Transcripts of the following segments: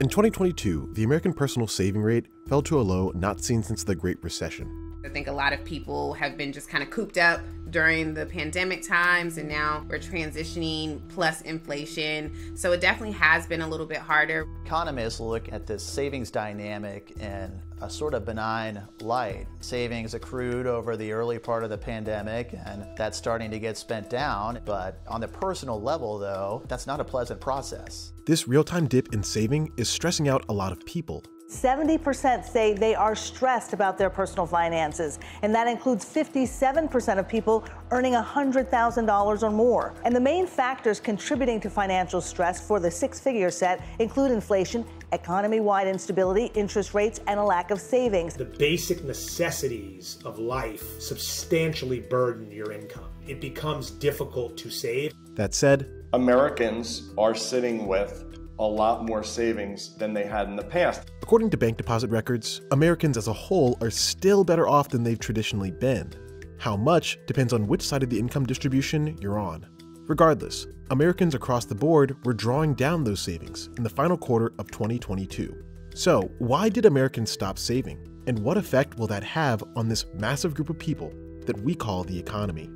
In 2022, the American personal saving rate fell to a low not seen since the Great Recession. I think a lot of people have been just kind of cooped up during the pandemic times, and now we're transitioning plus inflation. So it definitely has been a little bit harder. Economists look at this savings dynamic in a sort of benign light. Savings accrued over the early part of the pandemic, and that's starting to get spent down. But on the personal level, though, that's not a pleasant process. This real time dip in saving is stressing out a lot of people. 70% say they are stressed about their personal finances, and that includes 57% of people earning $100,000 or more. And the main factors contributing to financial stress for the six figure set include inflation, economy wide instability, interest rates, and a lack of savings. The basic necessities of life substantially burden your income. It becomes difficult to save. That said, Americans are sitting with a lot more savings than they had in the past. According to bank deposit records, Americans as a whole are still better off than they've traditionally been. How much depends on which side of the income distribution you're on. Regardless, Americans across the board were drawing down those savings in the final quarter of 2022. So, why did Americans stop saving? And what effect will that have on this massive group of people that we call the economy?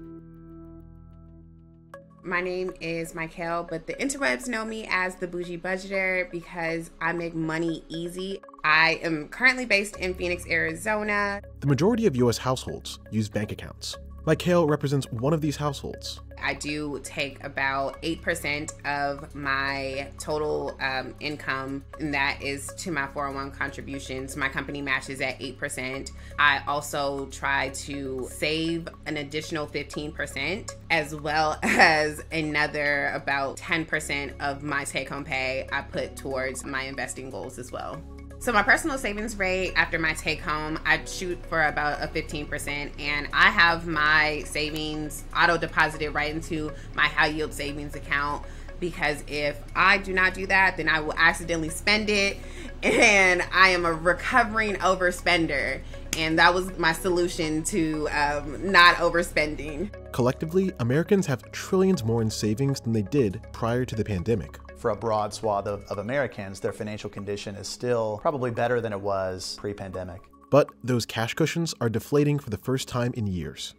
My name is Michael, but the interwebs know me as the Bougie Budgeter because I make money easy. I am currently based in Phoenix, Arizona. The majority of US households use bank accounts. Michael represents one of these households. I do take about 8% of my total um, income, and that is to my 401 contributions. My company matches at 8%. I also try to save an additional 15%, as well as another about 10% of my take home pay I put towards my investing goals as well. So my personal savings rate after my take home, I shoot for about a 15% and I have my savings auto deposited right into my high yield savings account because if I do not do that, then I will accidentally spend it and I am a recovering overspender. And that was my solution to um, not overspending. Collectively, Americans have trillions more in savings than they did prior to the pandemic for a broad swath of, of Americans, their financial condition is still probably better than it was pre pandemic. But those cash cushions are deflating for the first time in years.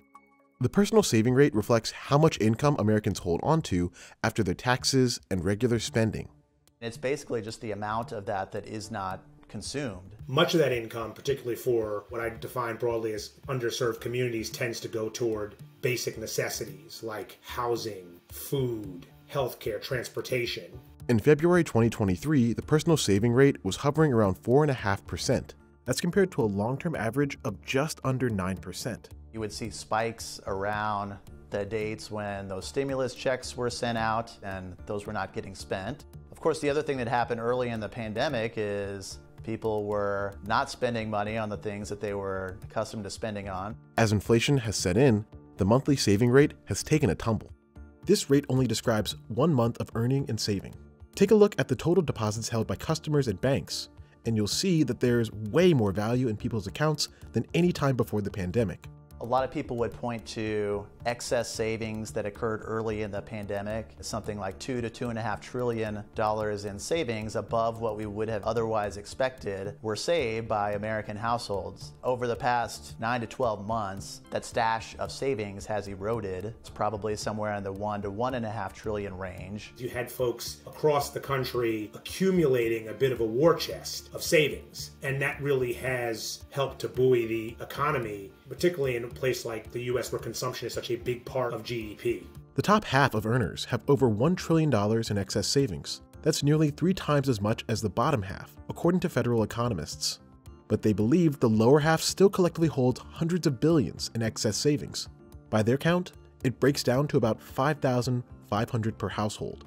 The personal saving rate reflects how much income Americans hold onto after their taxes and regular spending. It's basically just the amount of that that is not consumed. Much of that income, particularly for what I define broadly as underserved communities, tends to go toward basic necessities like housing, food, healthcare, transportation. In February 2023, the personal saving rate was hovering around 4.5%. That's compared to a long term average of just under 9%. You would see spikes around the dates when those stimulus checks were sent out and those were not getting spent. Of course, the other thing that happened early in the pandemic is people were not spending money on the things that they were accustomed to spending on. As inflation has set in, the monthly saving rate has taken a tumble. This rate only describes one month of earning and saving. Take a look at the total deposits held by customers at banks, and you'll see that there's way more value in people's accounts than any time before the pandemic. A lot of people would point to excess savings that occurred early in the pandemic, something like two to two and a half trillion dollars in savings above what we would have otherwise expected were saved by American households. Over the past nine to 12 months, that stash of savings has eroded. It's probably somewhere in the one to one and a half trillion range. You had folks across the country accumulating a bit of a war chest of savings, and that really has helped to buoy the economy particularly in a place like the US where consumption is such a big part of GDP. The top half of earners have over $1 trillion in excess savings. That's nearly three times as much as the bottom half, according to federal economists. But they believe the lower half still collectively holds hundreds of billions in excess savings. By their count, it breaks down to about 5,500 per household.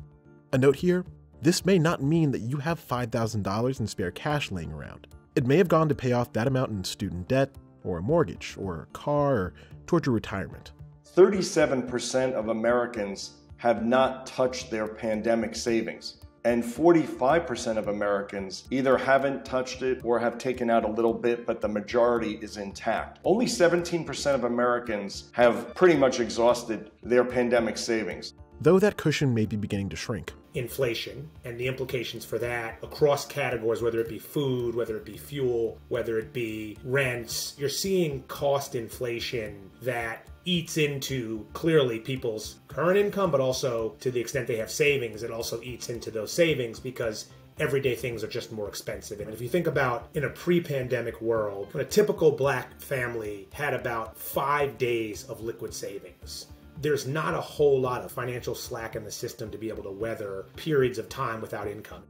A note here, this may not mean that you have $5,000 in spare cash laying around. It may have gone to pay off that amount in student debt, or a mortgage, or a car, or towards your retirement. 37% of Americans have not touched their pandemic savings. And 45% of Americans either haven't touched it or have taken out a little bit, but the majority is intact. Only 17% of Americans have pretty much exhausted their pandemic savings. Though that cushion may be beginning to shrink. Inflation and the implications for that across categories, whether it be food, whether it be fuel, whether it be rents, you're seeing cost inflation that eats into clearly people's current income, but also to the extent they have savings, it also eats into those savings because everyday things are just more expensive. And if you think about in a pre pandemic world, a typical black family had about five days of liquid savings. There's not a whole lot of financial slack in the system to be able to weather periods of time without income.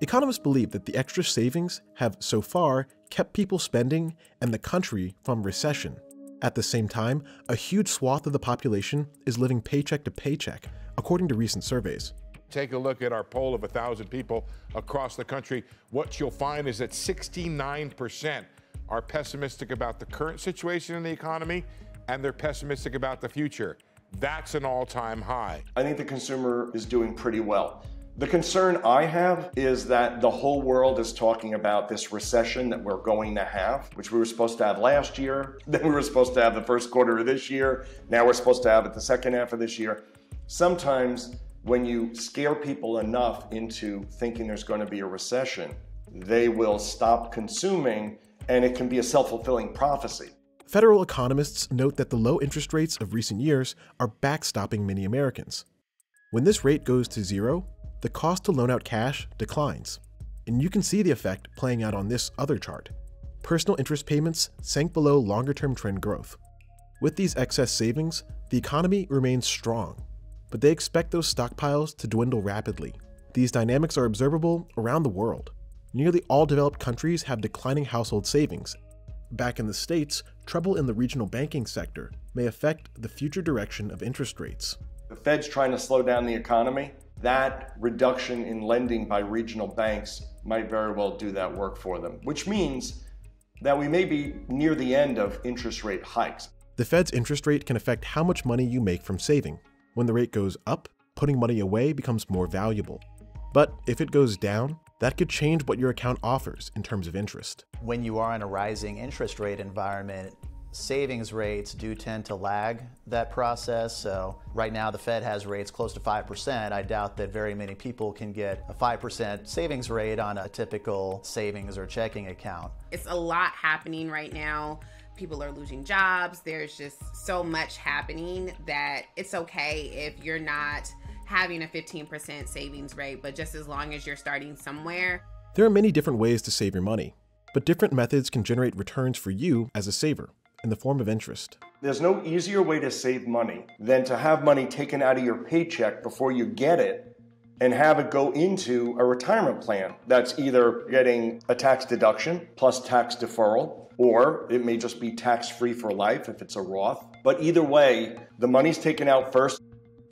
Economists believe that the extra savings have so far kept people spending and the country from recession. At the same time, a huge swath of the population is living paycheck to paycheck, according to recent surveys. Take a look at our poll of 1,000 people across the country. What you'll find is that 69% are pessimistic about the current situation in the economy and they're pessimistic about the future. That's an all time high. I think the consumer is doing pretty well. The concern I have is that the whole world is talking about this recession that we're going to have, which we were supposed to have last year, then we were supposed to have the first quarter of this year, now we're supposed to have it the second half of this year. Sometimes when you scare people enough into thinking there's going to be a recession, they will stop consuming and it can be a self fulfilling prophecy. Federal economists note that the low interest rates of recent years are backstopping many Americans. When this rate goes to zero, the cost to loan out cash declines. And you can see the effect playing out on this other chart. Personal interest payments sank below longer term trend growth. With these excess savings, the economy remains strong, but they expect those stockpiles to dwindle rapidly. These dynamics are observable around the world. Nearly all developed countries have declining household savings. Back in the States, trouble in the regional banking sector may affect the future direction of interest rates. The Fed's trying to slow down the economy. That reduction in lending by regional banks might very well do that work for them, which means that we may be near the end of interest rate hikes. The Fed's interest rate can affect how much money you make from saving. When the rate goes up, putting money away becomes more valuable. But if it goes down, that could change what your account offers in terms of interest. When you are in a rising interest rate environment, savings rates do tend to lag that process. So, right now, the Fed has rates close to 5%. I doubt that very many people can get a 5% savings rate on a typical savings or checking account. It's a lot happening right now people are losing jobs. There's just so much happening that it's okay if you're not having a 15% savings rate, but just as long as you're starting somewhere. There are many different ways to save your money, but different methods can generate returns for you as a saver in the form of interest. There's no easier way to save money than to have money taken out of your paycheck before you get it and have it go into a retirement plan that's either getting a tax deduction plus tax deferral or it may just be tax free for life if it's a Roth. But either way, the money's taken out first.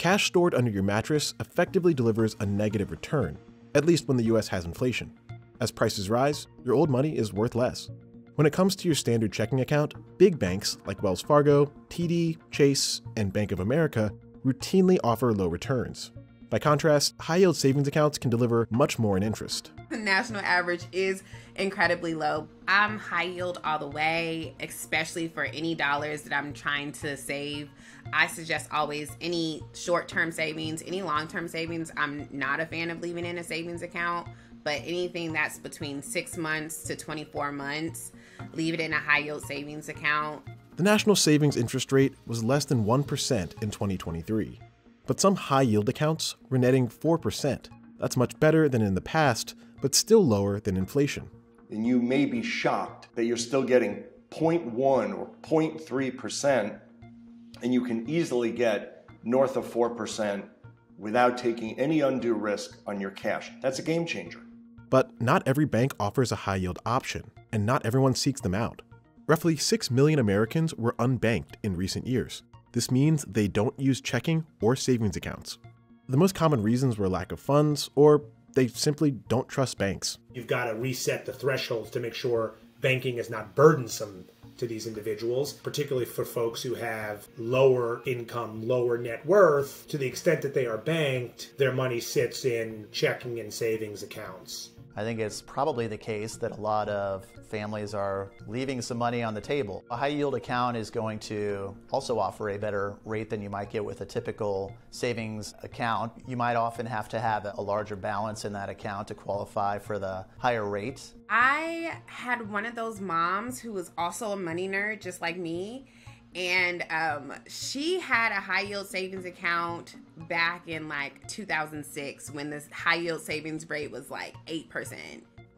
Cash stored under your mattress effectively delivers a negative return, at least when the US has inflation. As prices rise, your old money is worth less. When it comes to your standard checking account, big banks like Wells Fargo, TD, Chase, and Bank of America routinely offer low returns. By contrast, high yield savings accounts can deliver much more in interest. The national average is incredibly low. I'm high yield all the way, especially for any dollars that I'm trying to save. I suggest always any short term savings, any long term savings. I'm not a fan of leaving in a savings account, but anything that's between six months to 24 months, leave it in a high yield savings account. The national savings interest rate was less than 1% in 2023 but some high yield accounts were netting 4%. That's much better than in the past, but still lower than inflation. And you may be shocked that you're still getting 0.1 or 0.3%, and you can easily get north of 4% without taking any undue risk on your cash. That's a game changer. But not every bank offers a high yield option, and not everyone seeks them out. Roughly 6 million Americans were unbanked in recent years. This means they don't use checking or savings accounts. The most common reasons were lack of funds or they simply don't trust banks. You've got to reset the thresholds to make sure banking is not burdensome to these individuals, particularly for folks who have lower income, lower net worth. To the extent that they are banked, their money sits in checking and savings accounts. I think it's probably the case that a lot of families are leaving some money on the table. A high yield account is going to also offer a better rate than you might get with a typical savings account. You might often have to have a larger balance in that account to qualify for the higher rate. I had one of those moms who was also a money nerd, just like me and um, she had a high yield savings account back in like 2006 when the high yield savings rate was like 8%.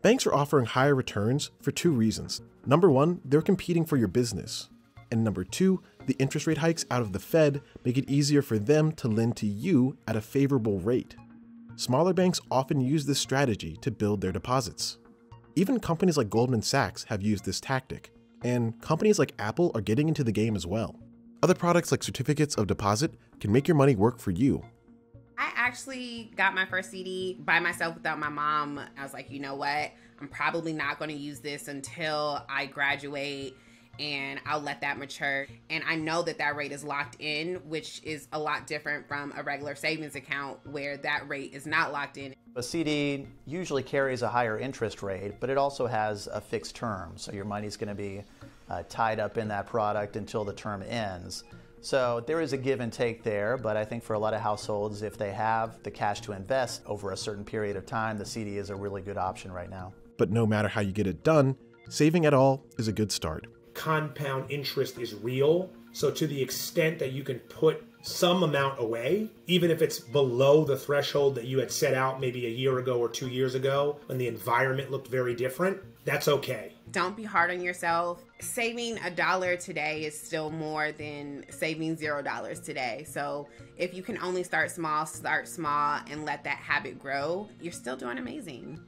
Banks are offering higher returns for two reasons. Number one, they're competing for your business. And number two, the interest rate hikes out of the Fed make it easier for them to lend to you at a favorable rate. Smaller banks often use this strategy to build their deposits. Even companies like Goldman Sachs have used this tactic and companies like Apple are getting into the game as well. Other products like certificates of deposit can make your money work for you. I actually got my first CD by myself without my mom. I was like, you know what? I'm probably not going to use this until I graduate and I'll let that mature. And I know that that rate is locked in, which is a lot different from a regular savings account where that rate is not locked in. A CD usually carries a higher interest rate, but it also has a fixed term. So your money's going to be uh, tied up in that product until the term ends. So there is a give and take there, but I think for a lot of households, if they have the cash to invest over a certain period of time, the CD is a really good option right now. But no matter how you get it done, saving at all is a good start compound interest is real. So, to the extent that you can put some amount away, even if it's below the threshold that you had set out maybe a year ago or two years ago when the environment looked very different, that's okay. Don't be hard on yourself. Saving a dollar today is still more than saving zero dollars today. So, if you can only start small, start small and let that habit grow, you're still doing amazing.